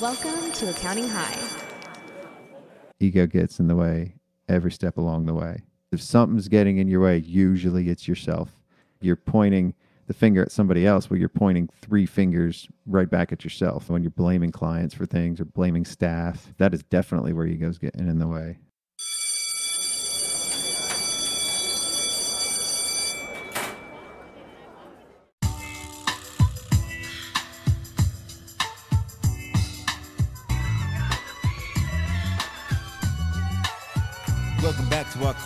Welcome to Accounting High. ego gets in the way every step along the way. If something's getting in your way, usually it's yourself. You're pointing the finger at somebody else, well, you're pointing three fingers right back at yourself. When you're blaming clients for things or blaming staff, that is definitely where ego's getting in the way.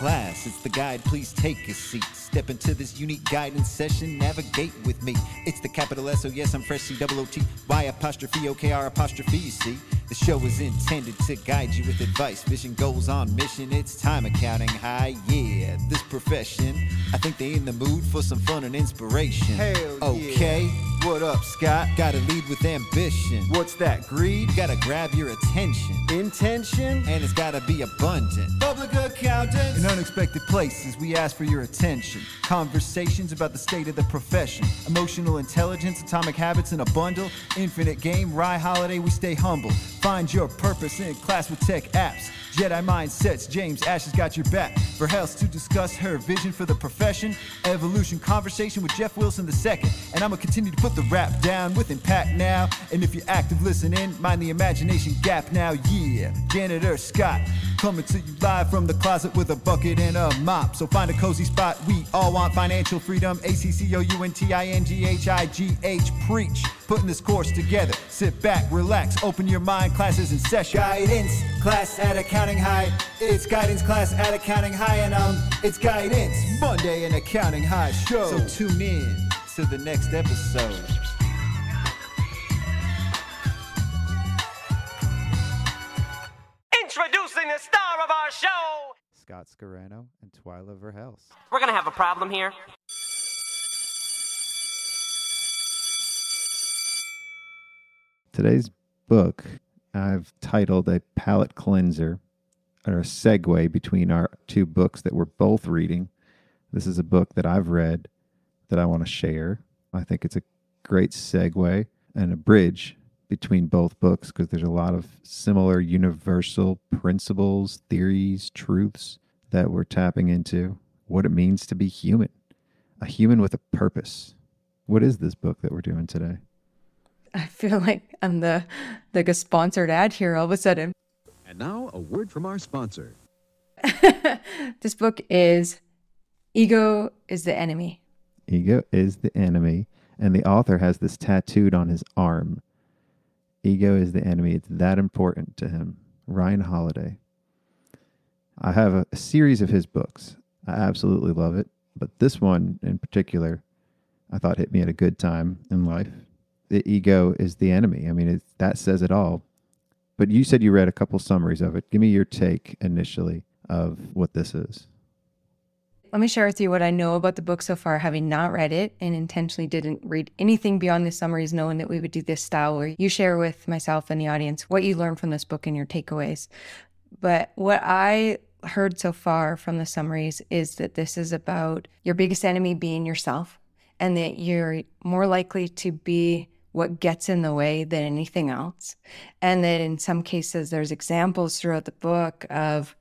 Class. It's the guide. Please take a seat. Step into this unique guidance session. Navigate with me. It's the capital S, S. O yes, I'm fresh. C double O T Y apostrophe O K R apostrophe. You see, the show is intended to guide you with advice. Vision goes on mission. It's time accounting high. Yeah, this profession. I think they in the mood for some fun and inspiration. Hell yeah. What up, Scott? Gotta lead with ambition. What's that, greed? Gotta grab your attention. Intention? And it's gotta be abundant. Public accountants? In unexpected places, we ask for your attention. Conversations about the state of the profession. Emotional intelligence, atomic habits in a bundle. Infinite game, rye holiday, we stay humble. Find your purpose in class with tech apps. Jedi mindsets, James Ash has got your back. For Health to discuss her vision for the profession. Evolution conversation with Jeff Wilson II. And I'ma continue to put the rap down with impact now. And if you're active listening, mind the imagination gap now. Yeah, Janitor Scott coming to you live from the closet with a bucket and a mop. So find a cozy spot. We all want financial freedom. A C C O U N T I N G H I G H. Preach. Putting this course together. Sit back, relax, open your mind. Classes in session. Guidance class at Accounting High. It's guidance class at Accounting High, and um, it's guidance Monday in Accounting High show. So tune in to the next episode. Introducing the star of our show. Scott Scarano and Twyla Verhelst. We're gonna have a problem here. Today's book I've titled A Palate Cleanser, or a segue between our two books that we're both reading. This is a book that I've read that I want to share. I think it's a great segue and a bridge between both books because there's a lot of similar universal principles, theories, truths that we're tapping into. What it means to be human, a human with a purpose. What is this book that we're doing today? I feel like I'm the like a sponsored ad here all of a sudden. And now, a word from our sponsor. This book is Ego is the Enemy. Ego is the enemy, and the author has this tattooed on his arm. Ego is the enemy. It's that important to him. Ryan Holiday. I have a, series of his books. I absolutely love it, but this one in particular, I thought hit me at a good time in life. The ego is the enemy. I mean, it, that says it all. But you said you read a couple summaries of it. Give me your take initially of what this is. Let me share with you what I know about the book so far, having not read it and intentionally didn't read anything beyond the summaries, knowing that we would do this style where you share with myself and the audience what you learned from this book and your takeaways. But what I heard so far from the summaries is that this is about your biggest enemy being yourself and that you're more likely to be what gets in the way than anything else. And that in some cases, there's examples throughout the book of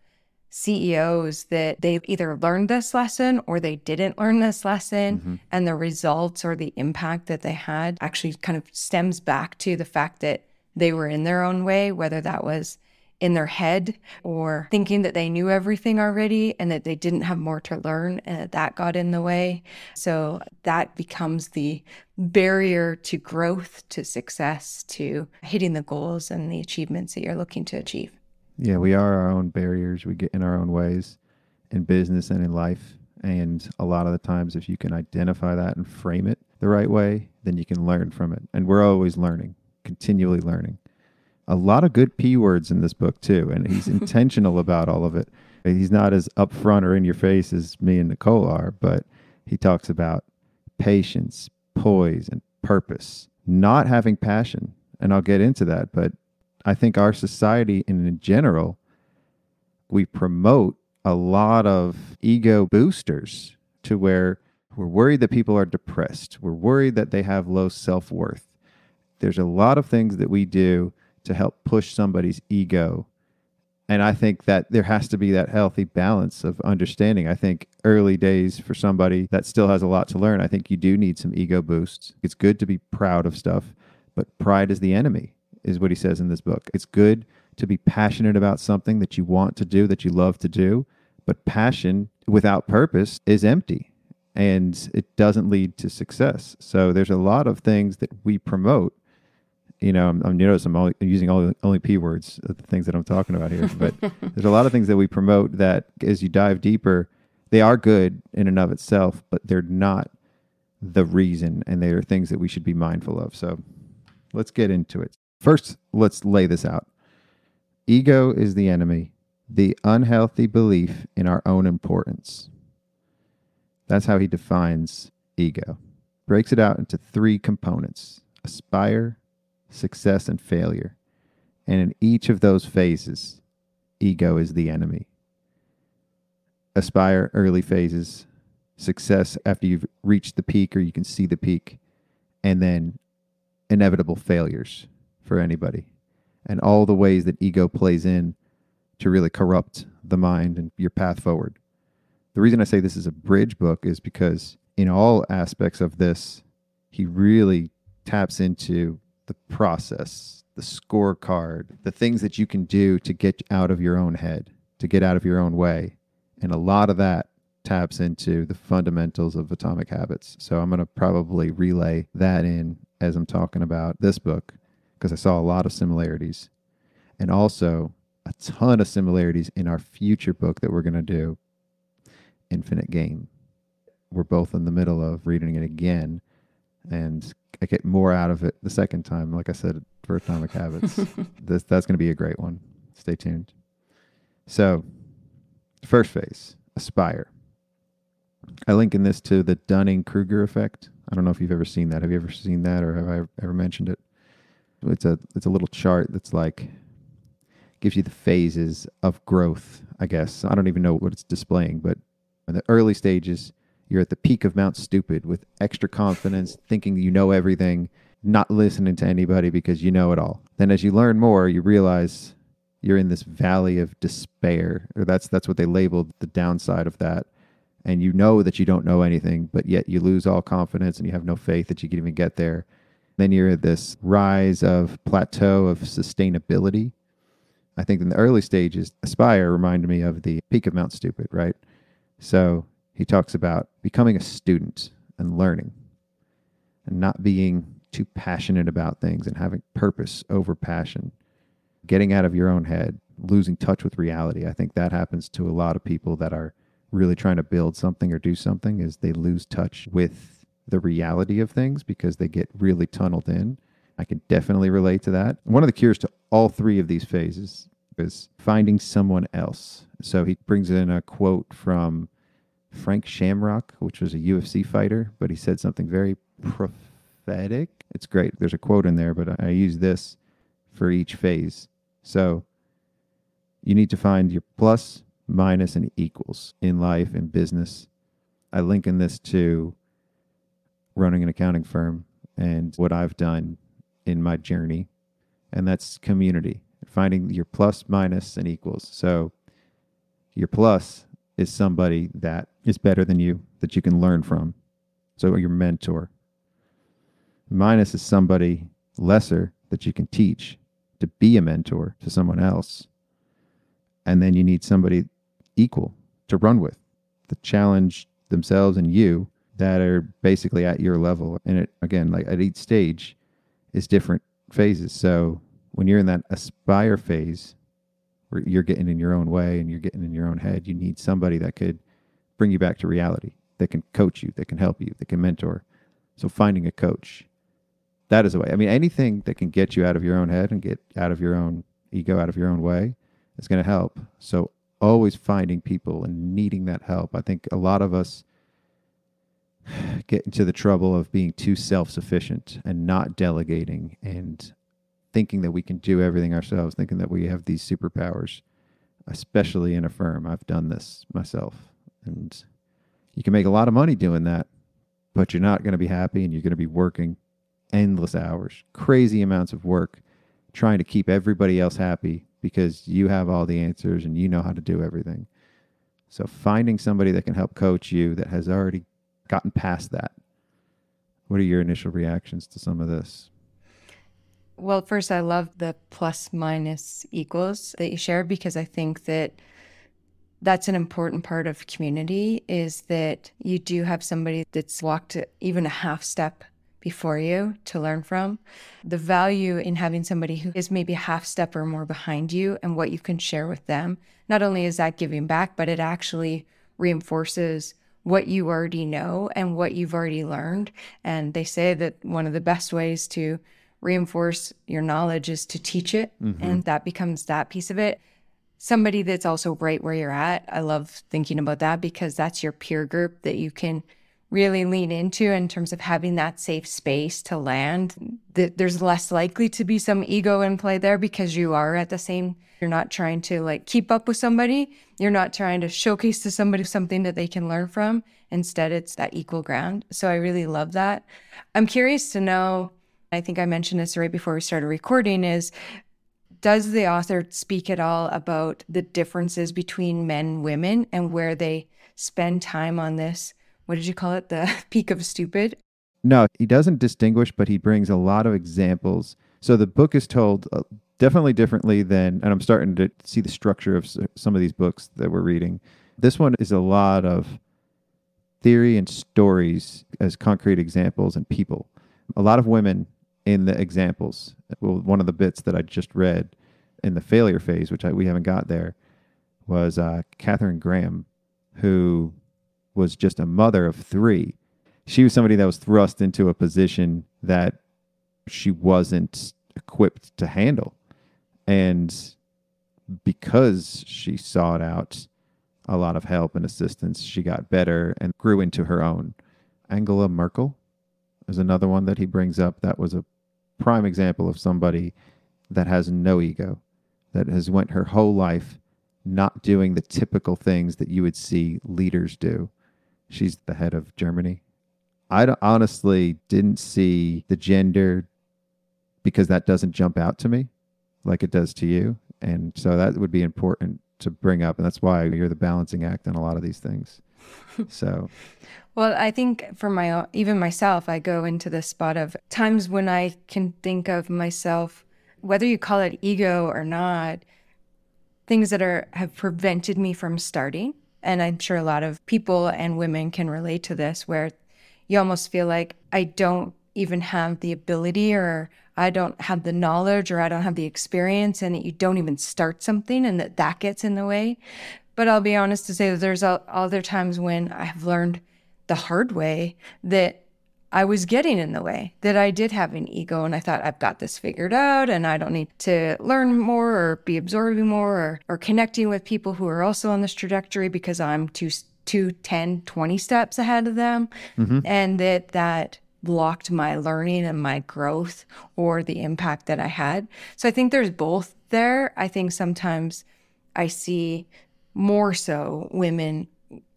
CEOs that they've either learned this lesson or they didn't learn this lesson, mm-hmm. and the results or the impact that they had actually kind of stems back to the fact that they were in their own way, whether that was in their head or thinking that they knew everything already and that they didn't have more to learn and that, that got in the way. So that becomes the barrier to growth, to success, to hitting the goals and the achievements that you're looking to achieve. Yeah, we are our own barriers. We get in our own ways in business and in life. And a lot of the times, if you can identify that and frame it the right way, then you can learn from it. And we're always learning, continually learning. A lot of good P words in this book, too. And he's intentional about all of it. He's not as upfront or in your face as me and Nicole are, but he talks about patience, poise, and purpose, not having passion. And I'll get into that. But I think our society in general, we promote a lot of ego boosters to where we're worried that people are depressed. We're worried that they have low self worth. There's a lot of things that we do to help push somebody's ego. And I think that there has to be that healthy balance of understanding. I think early days for somebody that still has a lot to learn, I think you do need some ego boosts. It's good to be proud of stuff, but pride is the enemy, is what he says in this book. It's good to be passionate about something that you want to do, that you love to do, but passion without purpose is empty and it doesn't lead to success. So there's a lot of things that we promote. You know, I'm, I'm you notice I'm only, using only, only p words, the things that I'm talking about here. But there's a lot of things that we promote that, as you dive deeper, they are good in and of itself, but they're not the reason, and they are things that we should be mindful of. So let's get into it. First, let's lay this out. Ego is the enemy, the unhealthy belief in our own importance. That's how he defines ego. Breaks it out into three components aspire, success, and failure. And in each of those phases, ego is the enemy. Aspire, early phases, success after you've reached the peak or you can see the peak, and then inevitable failures for anybody. And all the ways that ego plays in to really corrupt the mind and your path forward. The reason I say this is a bridge book is because in all aspects of this, he really taps into the process, the scorecard, the things that you can do to get out of your own head, to get out of your own way. And a lot of that taps into the fundamentals of atomic habits. So I'm going to probably relay that in as I'm talking about this book because I saw a lot of similarities and also a ton of similarities in our future book that we're going to do, Infinite Game. We're both in the middle of reading it again and I get more out of it the second time. Like I said, for Atomic Habits, this that's going to be a great one. Stay tuned. So, first phase, aspire. I link in this to the Dunning Kruger effect. I don't know if you've ever seen that. Have you ever seen that, or have I ever mentioned it? It's a it's a little chart that's like gives you the phases of growth. I guess I don't even know what it's displaying, but in the early stages, you're at the peak of Mount Stupid with extra confidence, thinking you know everything, not listening to anybody because you know it all. Then as you learn more, you realize you're in this valley of despair. Or that's that's what they labeled the downside of that. And you know that you don't know anything, but yet you lose all confidence and you have no faith that you can even get there. Then you're this rise of plateau of sustainability. I think in the early stages, Aspire reminded me of the peak of Mount Stupid, right? So he talks about becoming a student and learning and not being too passionate about things and having purpose over passion, getting out of your own head, losing touch with reality. I think that happens to a lot of people that are really trying to build something or do something is they lose touch with the reality of things because they get really tunneled in. I can definitely relate to that. One of the cures to all three of these phases is finding someone else. So he brings in a quote from Frank Shamrock, which was a UFC fighter, but he said something very prophetic. It's great. There's a quote in there, but I use this for each phase. So you need to find your plus, minus, and equals in life and business. I link in this to running an accounting firm and what I've done in my journey, and that's community, finding your plus, minus, and equals. So your plus is somebody that is better than you that you can learn from. So your mentor. Minus is somebody lesser that you can teach to be a mentor to someone else. And then you need somebody equal to run with, to challenge themselves and you that are basically at your level. And it again, like at each stage is different phases. So when you're in that aspire phase, where you're getting in your own way and you're getting in your own head, you need somebody that could bring you back to reality, that can coach you, that can help you, that can mentor. So finding a coach, that is a way. I mean, anything that can get you out of your own head and get out of your own ego, out of your own way, is going to help. So always finding people and needing that help. I think a lot of us get into the trouble of being too self-sufficient and not delegating and thinking that we can do everything ourselves, thinking that we have these superpowers, especially in a firm. I've done this myself. And you can make a lot of money doing that, but you're not going to be happy and you're going to be working endless hours, crazy amounts of work trying to keep everybody else happy because you have all the answers and you know how to do everything. So finding somebody that can help coach you that has already gotten past that. What are your initial reactions to some of this? Well, first, I love the plus minus equals that you share because I think that that's an important part of community is that you do have somebody that's walked even a half step before you to learn from. The value in having somebody who is maybe a half step or more behind you and what you can share with them. Not only is that giving back, but it actually reinforces what you already know and what you've already learned. And they say that one of the best ways to reinforce your knowledge is to teach it. Mm-hmm. And that becomes that piece of it. Somebody that's also right where you're at. I love thinking about that because that's your peer group that you can really lean into in terms of having that safe space to land. There's less likely to be some ego in play there because you are at the same you're not trying to like keep up with somebody. You're not trying to showcase to somebody something that they can learn from. Instead, it's that equal ground. So I really love that. I'm curious to know, I think I mentioned this right before we started recording, is does the author speak at all about the differences between men and women and where they spend time on this? What did you call it? The peak of stupid? No, he doesn't distinguish, but he brings a lot of examples. So the book is told uh, definitely differently than, and I'm starting to see the structure of some of these books that we're reading. This one is a lot of theory and stories as concrete examples and people. A lot of women in the examples. Well, one of the bits that I just read in the failure phase, which I, we haven't got there, was uh, Katharine Graham, who was just a mother of three. She was somebody that was thrust into a position that she wasn't equipped to handle. And because she sought out a lot of help and assistance, she got better and grew into her own. Angela Merkel is another one that he brings up that was a prime example of somebody that has no ego, that has went her whole life not doing the typical things that you would see leaders do. She's the head of Germany. I honestly didn't see the gender because that doesn't jump out to me like it does to you. And so that would be important to bring up. And that's why you're the balancing act on a lot of these things. so, well, I think for my own, even myself, I go into the spot of times when I can think of myself, whether you call it ego or not, things that are have prevented me from starting. And I'm sure a lot of people and women can relate to this, where you almost feel like I don't even have the ability or I don't have the knowledge or I don't have the experience and that you don't even start something and that that gets in the way. But I'll be honest to say that there's other times when I've learned the hard way that I was getting in the way, that I did have an ego and I thought I've got this figured out and I don't need to learn more or be absorbing more or, or connecting with people who are also on this trajectory because I'm two, two, 10, 20 steps ahead of them. Mm-hmm. And that that blocked my learning and my growth or the impact that I had. So I think there's both there. I think sometimes I see more so women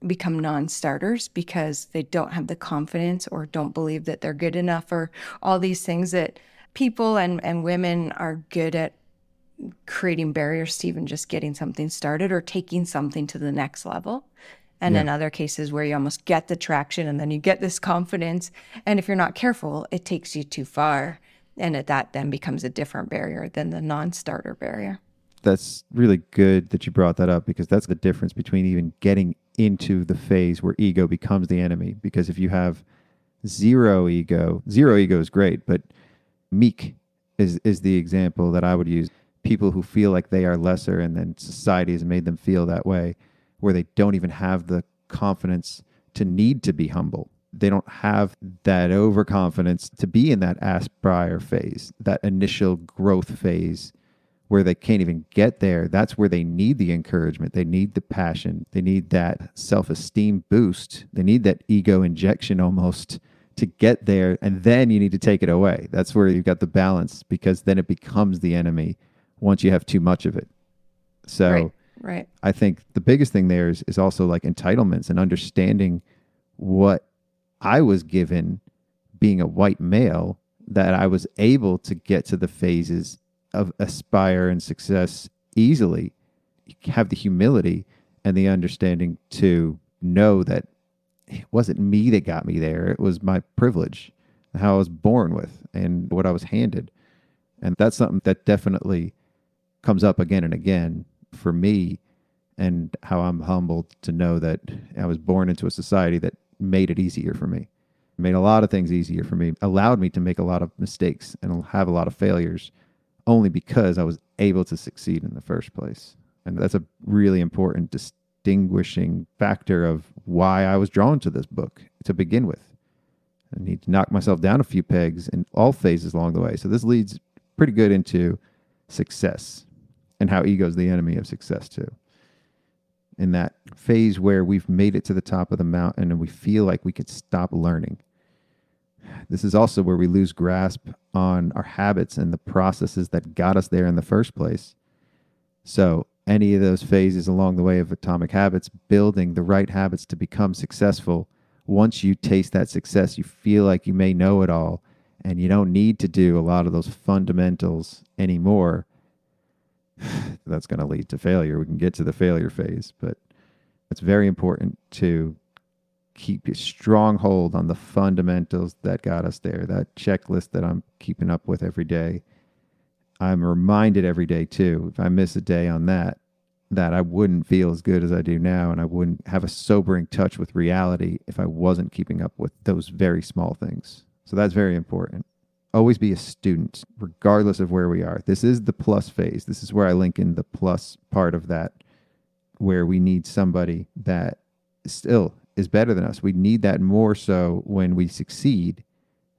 become non-starters because they don't have the confidence or don't believe that they're good enough or all these things that people and, and women are good at creating barriers to even just getting something started or taking something to the next level and yeah. in other cases where you almost get the traction and then you get this confidence and if you're not careful it takes you too far and it, that then becomes a different barrier than the non-starter barrier. That's really good that you brought that up because that's the difference between even getting into the phase where ego becomes the enemy. Because if you have zero ego zero ego is great but meek is is the example that i would use. People who feel like they are lesser and then society has made them feel that way where they don't even have the confidence to need to be humble. They don't have that overconfidence to be in that aspire phase, that initial growth phase where they can't even get there. That's where they need the encouragement. They need the passion. They need that self esteem boost. They need that ego injection almost to get there. And then you need to take it away. That's where you've got the balance because then it becomes the enemy once you have too much of it. So, right. Right. I think the biggest thing there is, is also like entitlements and understanding what I was given being a white male that I was able to get to the phases of aspire and success easily. You have the humility and the understanding to know that it wasn't me that got me there. It was my privilege, how I was born with, and what I was handed. And that's something that definitely comes up again and again for me, and how I'm humbled to know that I was born into a society that made it easier for me, made a lot of things easier for me, allowed me to make a lot of mistakes and have a lot of failures only because I was able to succeed in the first place. And that's a really important distinguishing factor of why I was drawn to this book to begin with. I need to knock myself down a few pegs in all phases along the way. So this leads pretty good into success and how ego is the enemy of success too. In that phase where we've made it to the top of the mountain and we feel like we could stop learning. This is also where we lose grasp on our habits and the processes that got us there in the first place. So, any of those phases along the way of atomic habits, building the right habits to become successful, once you taste that success, you feel like you may know it all and you don't need to do a lot of those fundamentals anymore. That's going to lead to failure. We can get to the failure phase, but it's very important to keep a strong hold on the fundamentals that got us there, that checklist that I'm keeping up with every day. I'm reminded every day too, if I miss a day on that, that I wouldn't feel as good as I do now and I wouldn't have a sobering touch with reality if I wasn't keeping up with those very small things. So that's very important. Always be a student, regardless of where we are. This is the plus phase. This is where I link in the plus part of that, where we need somebody that still is better than us. We need that more so when we succeed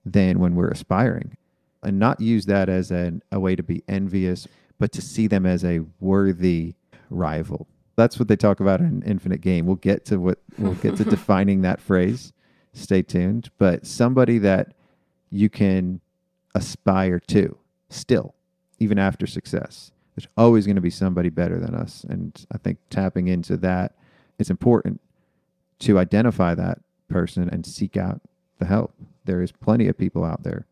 than when we're aspiring. And not use that as an, a way to be envious, but to see them as a worthy rival. That's what they talk about in Infinite Game. We'll get to what we'll get to defining that phrase. Stay tuned. But somebody that you can aspire to still, even after success. There's always going to be somebody better than us. And I think tapping into that is important to identify that person and seek out the help. There is plenty of people out there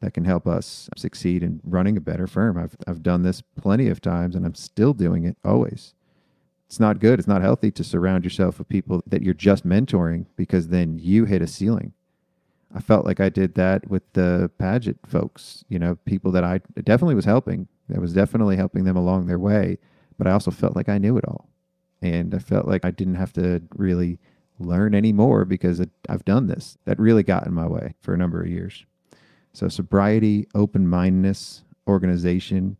that can help us succeed in running a better firm. I've I've done this plenty of times and I'm still doing it always. It's not good. It's not healthy to surround yourself with people that you're just mentoring because then you hit a ceiling. I felt like I did that with the Padgett folks, you know, people that I definitely was helping. I was definitely helping them along their way, but I also felt like I knew it all and I felt like I didn't have to really learn anymore because I've done this. That really got in my way for a number of years. So sobriety, open mindedness, organization,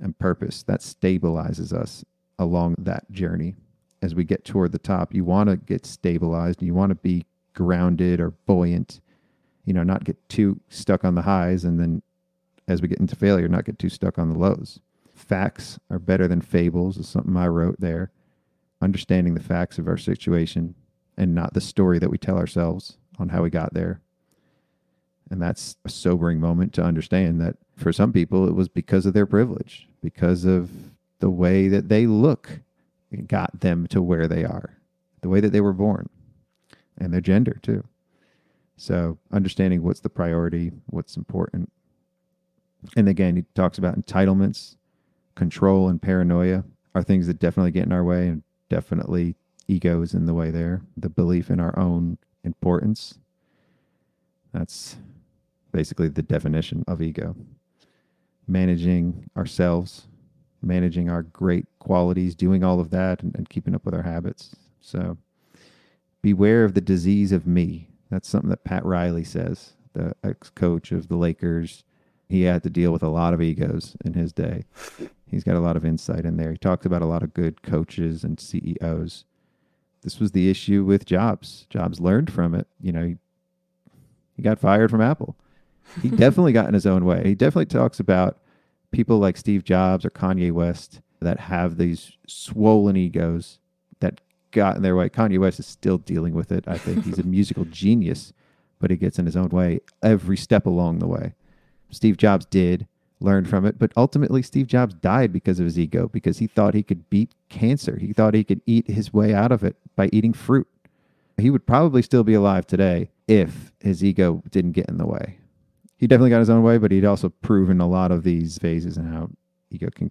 and purpose that stabilizes us along that journey. As we get toward the top, you want to get stabilized. You want to be grounded or buoyant. You know, not get too stuck on the highs, and then as we get into failure, not get too stuck on the lows. Facts are better than fables is something I wrote there understanding the facts of our situation and not the story that we tell ourselves on how we got there. And that's a sobering moment to understand that for some people, it was because of their privilege, because of the way that they look, got them to where they are, the way that they were born, and their gender too. So, understanding what's the priority, what's important. And again, he talks about entitlements, control, and paranoia are things that definitely get in our way and definitely ego is in the way there. The belief in our own importance. That's basically the definition of ego. Managing ourselves, managing our great qualities, doing all of that and, and keeping up with our habits. So beware of the disease of me. That's something that Pat Riley says, the ex coach of the Lakers. He had to deal with a lot of egos in his day. He's got a lot of insight in there. He talks about a lot of good coaches and CEOs. This was the issue with Jobs. Jobs learned from it. You know, he, he got fired from Apple. He definitely got in his own way. He definitely talks about people like Steve Jobs or Kanye West that have these swollen egos that got in their way. Kanye West is still dealing with it. I think he's a musical genius, but he gets in his own way every step along the way. Steve Jobs did learn from it. But ultimately, Steve Jobs died because of his ego, because he thought he could beat cancer. He thought he could eat his way out of it by eating fruit. He would probably still be alive today if his ego didn't get in the way. he definitely got his own way, but he'd also proven a lot of these phases and how ego can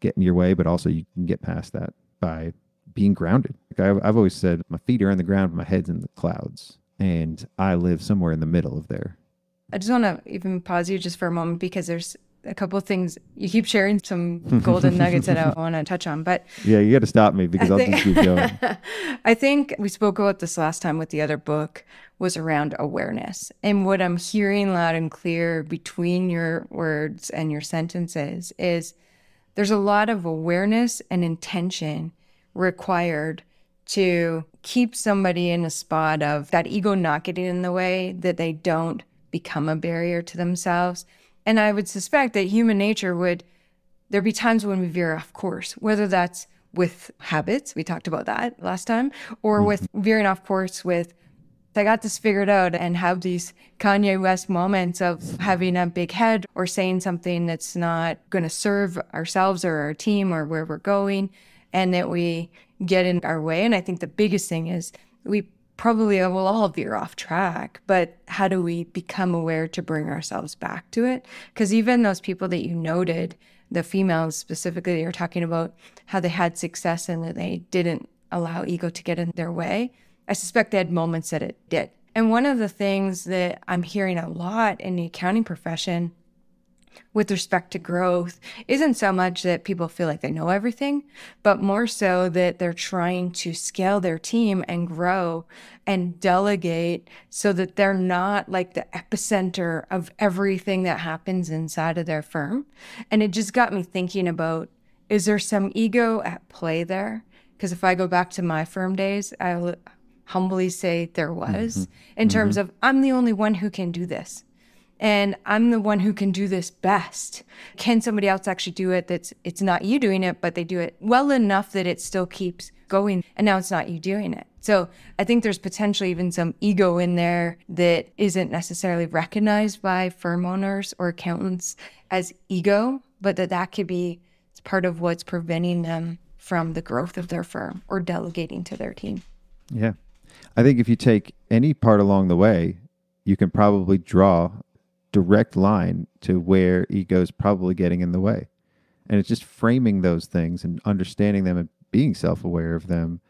get in your way, but also you can get past that by being grounded. Like I've, I've always said, my feet are on the ground, my head's in the clouds, and I live somewhere in the middle of there. I just want to even pause you just for a moment because there's a couple of things you keep sharing some golden nuggets that I want to touch on. But Yeah, you got to stop me because I I'll think- just keep going. I think we spoke about this last time with the other book was around awareness. And what I'm hearing loud and clear between your words and your sentences is there's a lot of awareness and intention required to keep somebody in a spot of that ego not getting in the way, that they don't become a barrier to themselves. And I would suspect that human nature would there be times when we veer off course, whether that's with habits, we talked about that last time, or mm-hmm. with veering off course with, I got this figured out and have these Kanye West moments of having a big head or saying something that's not going to serve ourselves or our team or where we're going, and that we get in our way. And I think the biggest thing is we probably will all veer off track, but how do we become aware to bring ourselves back to it? Because even those people that you noted, the females specifically, they were talking about how they had success and that they didn't allow ego to get in their way. I suspect they had moments that it did. And one of the things that I'm hearing a lot in the accounting profession with respect to growth isn't so much that people feel like they know everything, but more so that they're trying to scale their team and grow and delegate so that they're not like the epicenter of everything that happens inside of their firm. And it just got me thinking about is there some ego at play there? Because if I go back to my firm days, I'll humbly say there was mm-hmm. in terms mm-hmm. of I'm the only one who can do this and I'm the one who can do this best. Can somebody else actually do it that's it's not you doing it, but they do it well enough that it still keeps going and now it's not you doing it. So I think there's potentially even some ego in there that isn't necessarily recognized by firm owners or accountants as ego, but that that could be part of what's preventing them from the growth of their firm or delegating to their team. Yeah. I think if you take any part along the way, you can probably draw direct line to where ego's probably getting in the way. And it's just framing those things and understanding them and being self-aware of them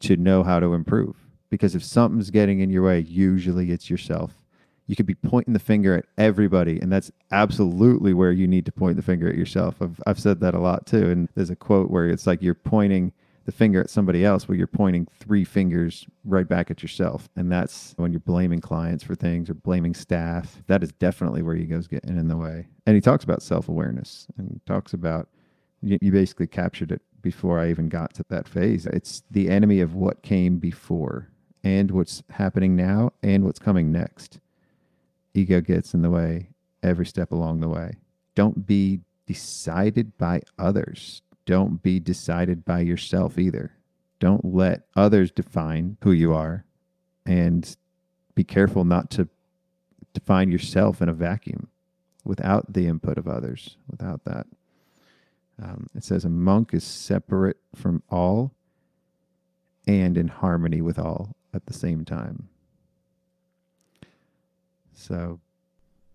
to know how to improve. Because if something's getting in your way, usually it's yourself. You could be pointing the finger at everybody, and that's absolutely where you need to point the finger at yourself. I've, I've said that a lot too. And there's a quote where it's like you're pointing the finger at somebody else, but you're pointing three fingers right back at yourself. And that's when you're blaming clients for things or blaming staff. That is definitely where ego's getting in the way. And he talks about self awareness and talks about, you, you basically captured it before I even got to that phase. It's the enemy of what came before and what's happening now and what's coming next. Ego gets in the way every step along the way. Don't be decided by others. Don't be decided by yourself either. Don't let others define who you are and be careful not to define yourself in a vacuum without the input of others, without that. Um, it says a monk is separate from all and in harmony with all at the same time. So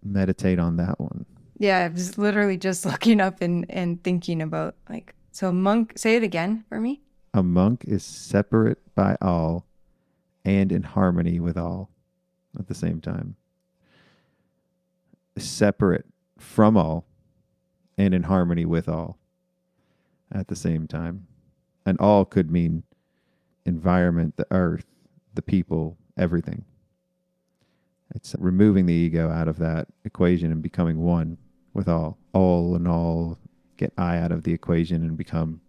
meditate on that one. Yeah, I was literally just looking up and, and thinking about like, so monk, say it again for me. A monk is separate by all and in harmony with all at the same time. Separate from all and in harmony with all at the same time. And all could mean environment, the earth, the people, everything. It's removing the ego out of that equation and becoming one with all. All and all get I out of the equation and become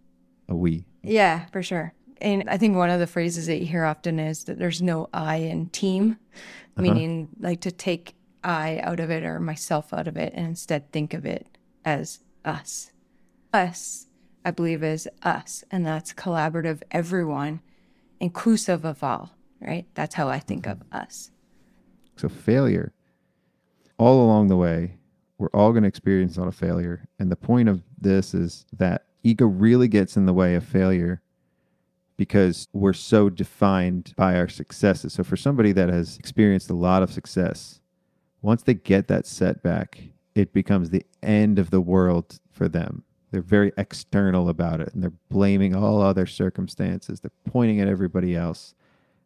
a we. Yeah, for sure. And I think one of the phrases that you hear often is that there's no I in team, uh-huh. meaning like to take I out of it or myself out of it and instead think of it as us. Us, I believe, is us. And that's collaborative, everyone, inclusive of all, right? That's how I think mm-hmm. of us. So failure, all along the way, we're all going to experience a lot of failure. And the point of this is that ego really gets in the way of failure because we're so defined by our successes. So for somebody that has experienced a lot of success, once they get that setback, it becomes the end of the world for them. They're very external about it and they're blaming all other circumstances. They're pointing at everybody else.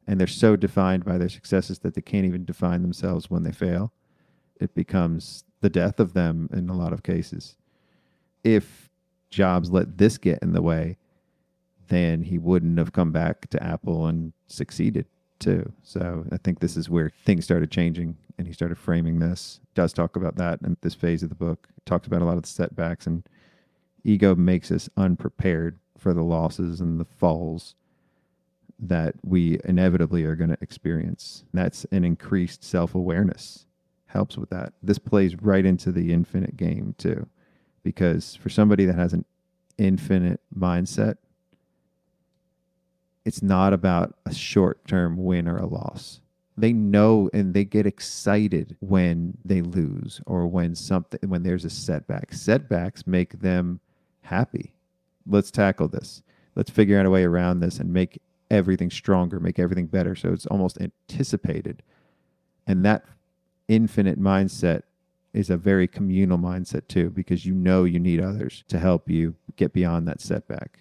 And they're so defined by their successes that they can't even define themselves when they fail. It becomes the death of them in a lot of cases. If Jobs let this get in the way, then he wouldn't have come back to Apple and succeeded too. So I think this is where things started changing and he started framing this. Does talk about that in this phase of the book. Talks about a lot of the setbacks and ego makes us unprepared for the losses and the falls that we inevitably are going to experience. That's an increased self-awareness helps with that. This plays right into the infinite game too. Because for somebody that has an infinite mindset, it's not about a short term win or a loss. They know and they get excited when they lose or when something when there's a setback. Setbacks make them happy. Let's tackle this. Let's figure out a way around this and make everything stronger, make everything better. So it's almost anticipated. And that infinite mindset is a very communal mindset too, because you know you need others to help you get beyond that setback.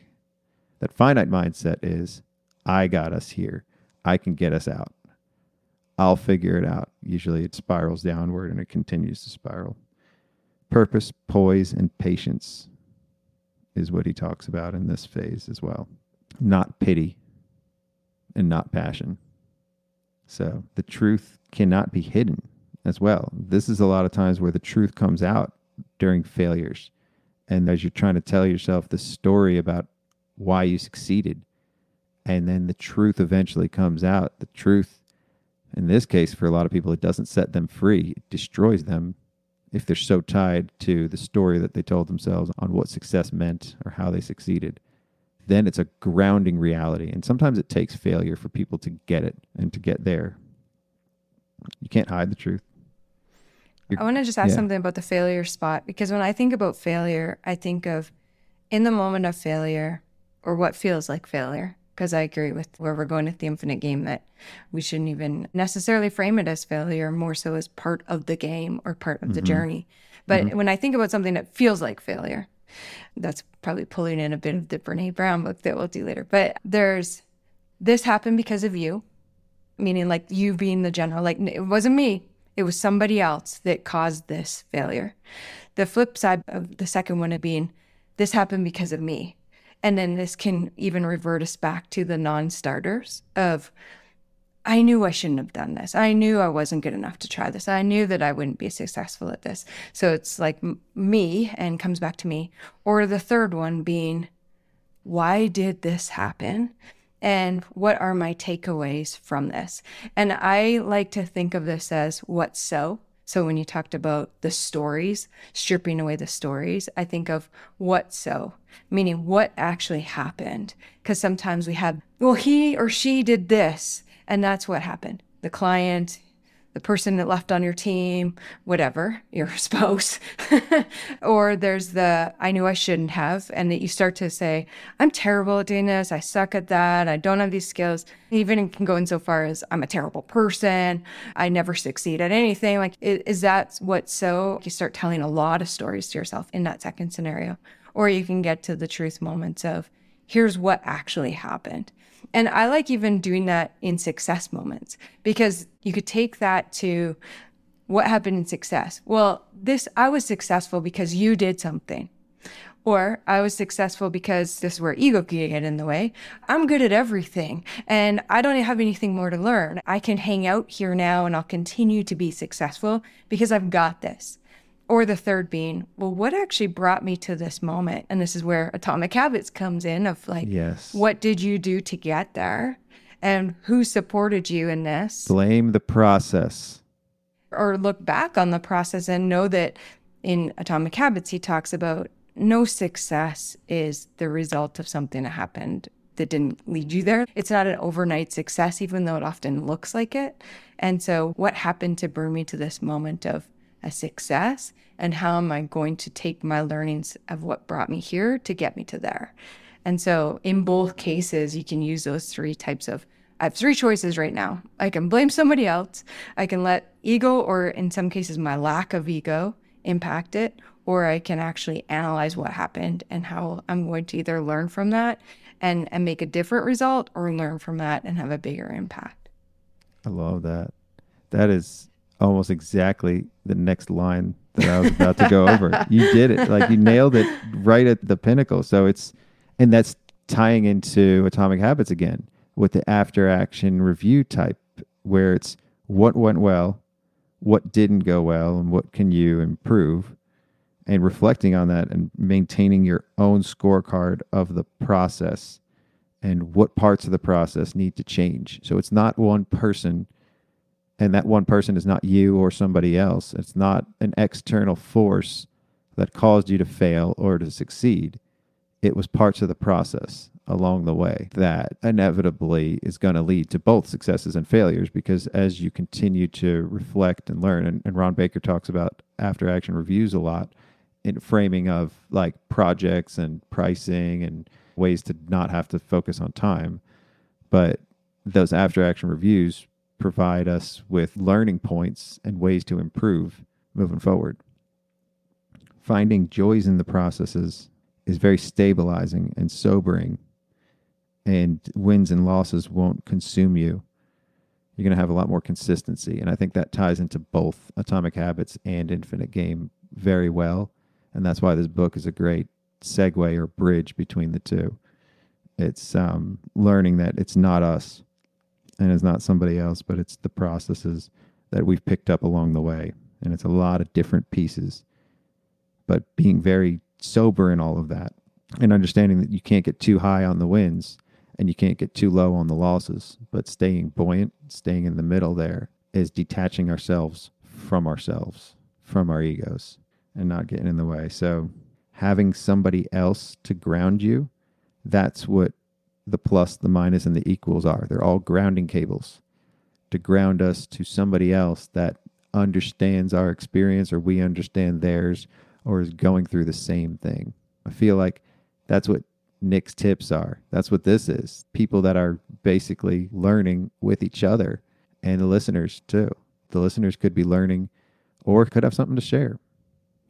That finite mindset is I got us here. I can get us out. I'll figure it out. Usually it spirals downward and it continues to spiral. Purpose, poise, and patience is what he talks about in this phase as well. Not pity and not passion. So the truth cannot be hidden as well. This is a lot of times where the truth comes out during failures. And as you're trying to tell yourself the story about why you succeeded, and then the truth eventually comes out. The truth, in this case, for a lot of people, it doesn't set them free, it destroys them if they're so tied to the story that they told themselves on what success meant or how they succeeded. Then it's a grounding reality. And sometimes it takes failure for people to get it and to get there. You can't hide the truth. I want to just ask yeah. something about the failure spot because when I think about failure, I think of in the moment of failure or what feels like failure because I agree with where we're going with the infinite game that we shouldn't even necessarily frame it as failure, more so as part of the game or part of the mm-hmm. journey. But mm-hmm. when I think about something that feels like failure, that's probably pulling in a bit of the Brene Brown book that we'll do later. But there's this happened because of you, meaning like you being the general, like it wasn't me, it was somebody else that caused this failure. The flip side of the second one being this happened because of me. And then this can even revert us back to the non starters of, I knew I shouldn't have done this. I knew I wasn't good enough to try this. I knew that I wouldn't be successful at this. So it's like me and comes back to me. Or the third one being, why did this happen? And what are my takeaways from this? And I like to think of this as what so. So when you talked about the stories, stripping away the stories, I think of what so, meaning what actually happened. Because sometimes we have, well, he or she did this, and that's what happened. The client, the person that left on your team, whatever, your spouse. or there's the I knew I shouldn't have, and that you start to say, I'm terrible at doing this, I suck at that, I don't have these skills. Even it can go in so far as I'm a terrible person, I never succeed at anything. Like, is that what so? You start telling a lot of stories to yourself in that second scenario. Or you can get to the truth moments of, here's what actually happened. And I like even doing that in success moments because you could take that to what happened in success. Well, this, I was successful because you did something. Or I was successful because this is where ego can get in the way. I'm good at everything and I don't have anything more to learn. I can hang out here now and I'll continue to be successful because I've got this. Or the third being, well, what actually brought me to this moment? And this is where Atomic Habits comes in of like, Yes. what did you do to get there? And who supported you in this? Blame the process. Or look back on the process and know that in Atomic Habits, he talks about no success is the result of something that happened that didn't lead you there. It's not an overnight success, even though it often looks like it. And so, what happened to bring me to this moment of a success? And how am I going to take my learnings of what brought me here to get me to there? And so, in both cases, you can use those three types of I have three choices right now. I can blame somebody else, I can let ego, or in some cases, my lack of ego, impact it, or I can actually analyze what happened and how I'm going to either learn from that and, and make a different result or learn from that and have a bigger impact. I love that. That is almost exactly the next line that I was about to go over. You did it. Like you nailed it right at the pinnacle. So it's, and that's tying into Atomic Habits again with the after action review type, where it's what went well, what didn't go well, and what can you improve, and reflecting on that and maintaining your own scorecard of the process and what parts of the process need to change. So it's not one person and that one person is not you or somebody else. It's not an external force that caused you to fail or to succeed. It was parts of the process along the way that inevitably is going to lead to both successes and failures because as you continue to reflect and learn, and, and Ron Baker talks about after action reviews a lot in framing of like projects and pricing and ways to not have to focus on time. But those after action reviews provide us with learning points and ways to improve moving forward. Finding joys in the processes is very stabilizing and sobering, and wins and losses won't consume you. You're going to have a lot more consistency. And I think that ties into both Atomic Habits and Infinite Game very well. And that's why this book is a great segue or bridge between the two. It's um, learning that it's not us and it's not somebody else, but it's the processes that we've picked up along the way. And it's a lot of different pieces, but being very sober in all of that and understanding that you can't get too high on the wins and you can't get too low on the losses, but staying buoyant, staying in the middle there is detaching ourselves from ourselves, from our egos, and not getting in the way. So, having somebody else to ground you, that's what the plus, the minus, and the equals are. They're all grounding cables to ground us to somebody else that understands our experience or we understand theirs or is going through the same thing. I feel like that's what Nick's tips are. That's what this is. People that are basically learning with each other and the listeners too. The listeners could be learning or could have something to share.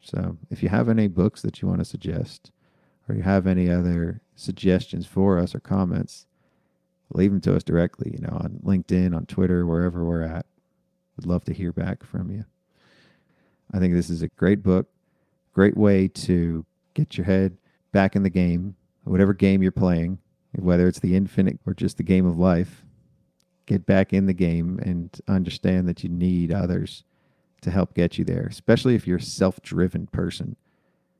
So if you have any books that you want to suggest or you have any other suggestions for us or comments, leave them to us directly, you know, on LinkedIn, on Twitter, wherever we're at. Would love to hear back from you. I think this is a great book, great way to get your head back in the game, whatever game you're playing, whether it's the infinite or just the game of life. Get back in the game and understand that you need others to help get you there, especially if you're a self driven person.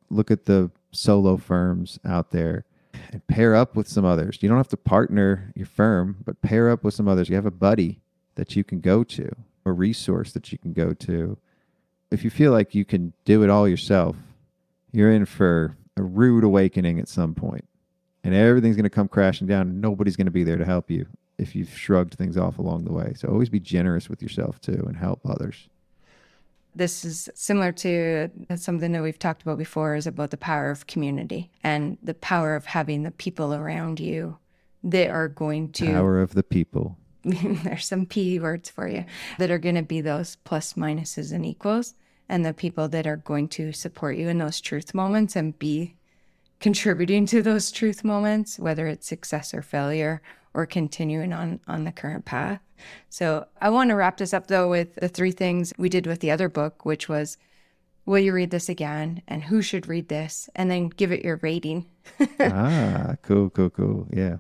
Look at the solo firms out there and pair up with some others. You don't have to partner your firm, but pair up with some others. You have a buddy that you can go to, a resource that you can go to. If you feel like you can do it all yourself, you're in for a rude awakening at some point. And everything's going to come crashing down nobody's going to be there to help you if you've shrugged things off along the way. So always be generous with yourself too and help others. This is similar to something that we've talked about before is about the power of community and the power of having the people around you that are going to Power of the people. there's some P words for you that are going to be those plus minuses and equals and the people that are going to support you in those truth moments and be contributing to those truth moments, whether it's success or failure or continuing on on the current path. So I want to wrap this up though with the three things we did with the other book, which was will you read this again and who should read this and then give it your rating. ah, cool, cool, cool. Yeah.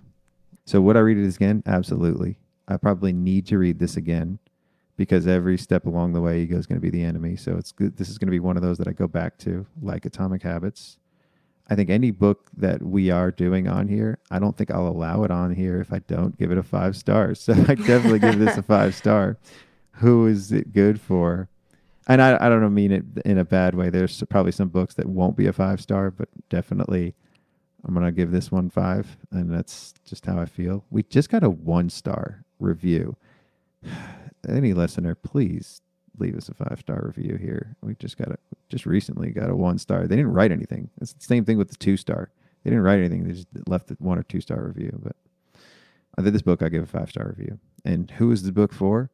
So would I read it again? Absolutely. I probably need to read this again because every step along the way ego is going to be the enemy. So it's good. This is going to be one of those that I go back to, like Atomic Habits. I think any book that we are doing on here, I don't think I'll allow it on here if I don't give it a five stars. So I definitely give this a five star. Who is it good for? And I, I don't mean it in a bad way. There's probably some books that won't be a five star, but definitely I'm going to give this one five. And that's just how I feel. We just got a one star review. Any listener, please leave us a five star review here. We just got a just recently got a one star. They didn't write anything. It's the same thing with the two star. They didn't write anything. They just left the one or two star review. But I did this book, I give a five star review. And who is the book for?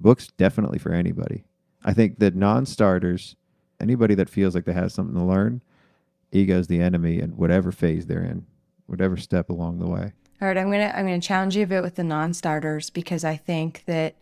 Book's definitely for anybody. I think that non starters, anybody that feels like they have something to learn, ego's the enemy in whatever phase they're in, whatever step along the way. All right, I'm gonna I'm gonna challenge you a bit with the non-starters because I think that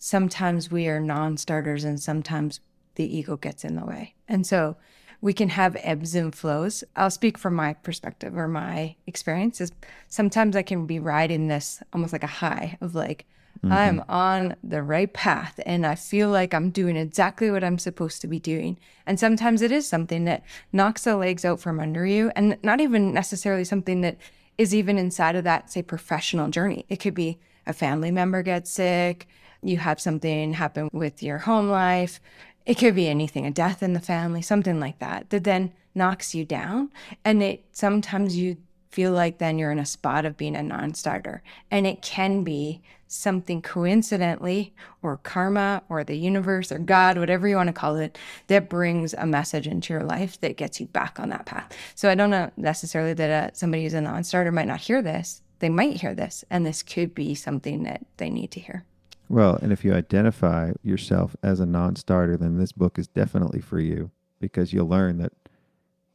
sometimes we are non-starters and sometimes the ego gets in the way, and so we can have ebbs and flows. I'll speak from my perspective or my experiences. Sometimes I can be riding this almost like a high of like mm-hmm. I'm on the right path and I feel like I'm doing exactly what I'm supposed to be doing. And sometimes it is something that knocks the legs out from under you and not even necessarily something that is even inside of that, say, professional journey. It could be a family member gets sick, you have something happen with your home life. It could be anything, a death in the family, something like that, that then knocks you down. And it sometimes you feel like then you're in a spot of being a non starter. And it can be something coincidentally, or karma, or the universe, or God, whatever you want to call it, that brings a message into your life that gets you back on that path. So I don't know necessarily that uh, somebody who's a non starter might not hear this. They might hear this, and this could be something that they need to hear. Well, and if you identify yourself as a non starter, then this book is definitely for you because you'll learn that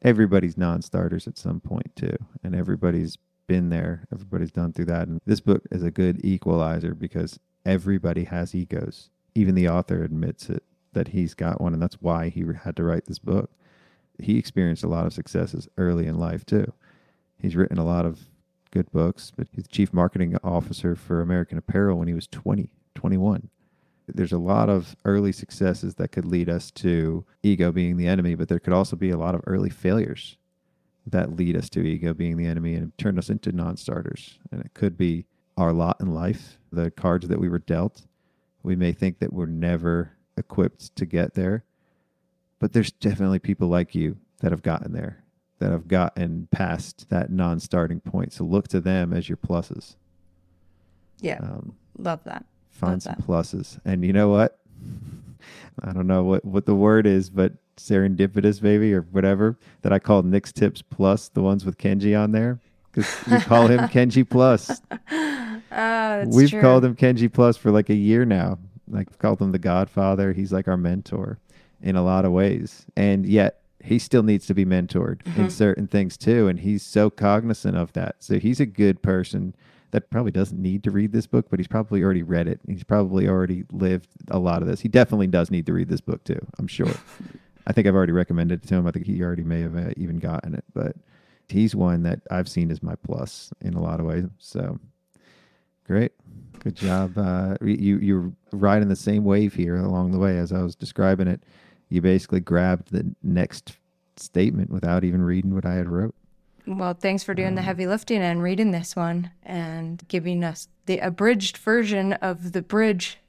everybody's non starters at some point too. And everybody's been there, everybody's done through that. And this book is a good equalizer because everybody has egos. Even the author admits it that he's got one, and that's why he had to write this book. He experienced a lot of successes early in life too. He's written a lot of good books, but he's chief marketing officer for American Apparel when he was 20, 21. There's a lot of early successes that could lead us to ego being the enemy, but there could also be a lot of early failures that lead us to ego being the enemy and turn us into non starters. And it could be our lot in life, the cards that we were dealt. We may think that we're never equipped to get there, but there's definitely people like you that have gotten there, that have gotten past that non starting point. So look to them as your pluses. Yeah. Um, Love that. Find Love some that. pluses. And you know what? I don't know what, what the word is, but serendipitous maybe or whatever that I call Nick's Tips Plus, the ones with Kenji on there. Because we call him Kenji Plus. That's We've true. called him Kenji Plus for like a year now. Like we've called him the Godfather. He's like our mentor in a lot of ways. And yet he still needs to be mentored Mm-hmm. in certain things too. And he's so cognizant of that. So he's a good person that probably doesn't need to read this book, but he's probably already read it. He's probably already lived a lot of this. He definitely does need to read this book too, I'm sure. I think I've already recommended it to him. I think he already may have uh, even gotten it, but he's one that I've seen as my plus in a lot of ways. So great, good job. Uh, you you're riding the same wave here along the way as I was describing it. You basically grabbed the next statement without even reading what I had wrote. Well, thanks for doing the Um, heavy lifting and reading this one and giving us the abridged version of the bridge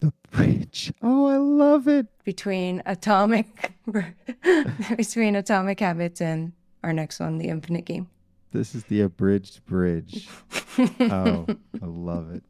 The bridge. Oh, I love it. between atomic between atomic habits and our next one, the infinite game. This is the abridged bridge. oh, I love it.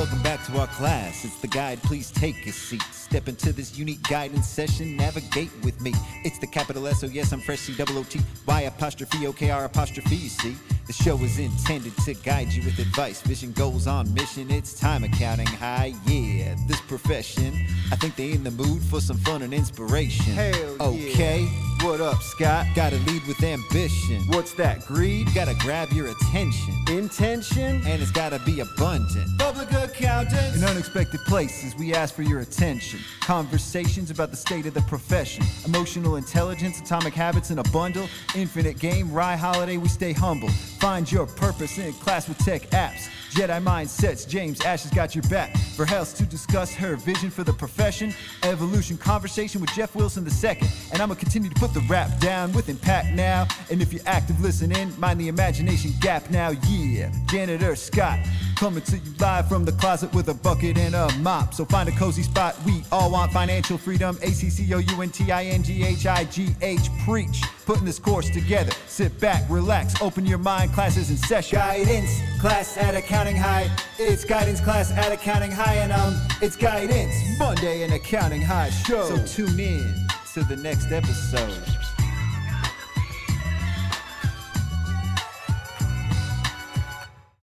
Welcome back to our class. It's the guide. Please take a seat. Step into this unique guidance session. Navigate with me. It's the capital S. Oh yes, I'm fresh. C double O T Y apostrophe O K R apostrophe. You see, the show is intended to guide you with advice. Vision goes on mission. It's time accounting high. Yeah, this profession. I think they in the mood for some fun and inspiration. Hell yeah. Okay. What up, Scott? Gotta lead with ambition. What's that, greed? Gotta grab your attention. Intention? And it's gotta be abundant. Public accountants? In unexpected places, we ask for your attention. Conversations about the state of the profession. Emotional intelligence, atomic habits in a bundle. Infinite game, Rye Holiday, we stay humble. Find your purpose in class with tech apps. Jedi mindsets, James Ash has got your back. For Health to discuss her vision for the profession. Evolution conversation with Jeff Wilson II. And I'ma continue to put the rap down with impact now. And if you're active listening, mind the imagination gap now. Yeah, Janitor Scott, Coming to you live from the closet with a bucket and a mop. So find a cozy spot. We all want financial freedom. A C C O U N T I N G H I G H. Preach. Putting this course together. Sit back, relax, open your mind. Classes in session. Guidance class at Accounting High. It's guidance class at Accounting High, and um, it's guidance. Monday in Accounting High Show. So tune in to the next episode.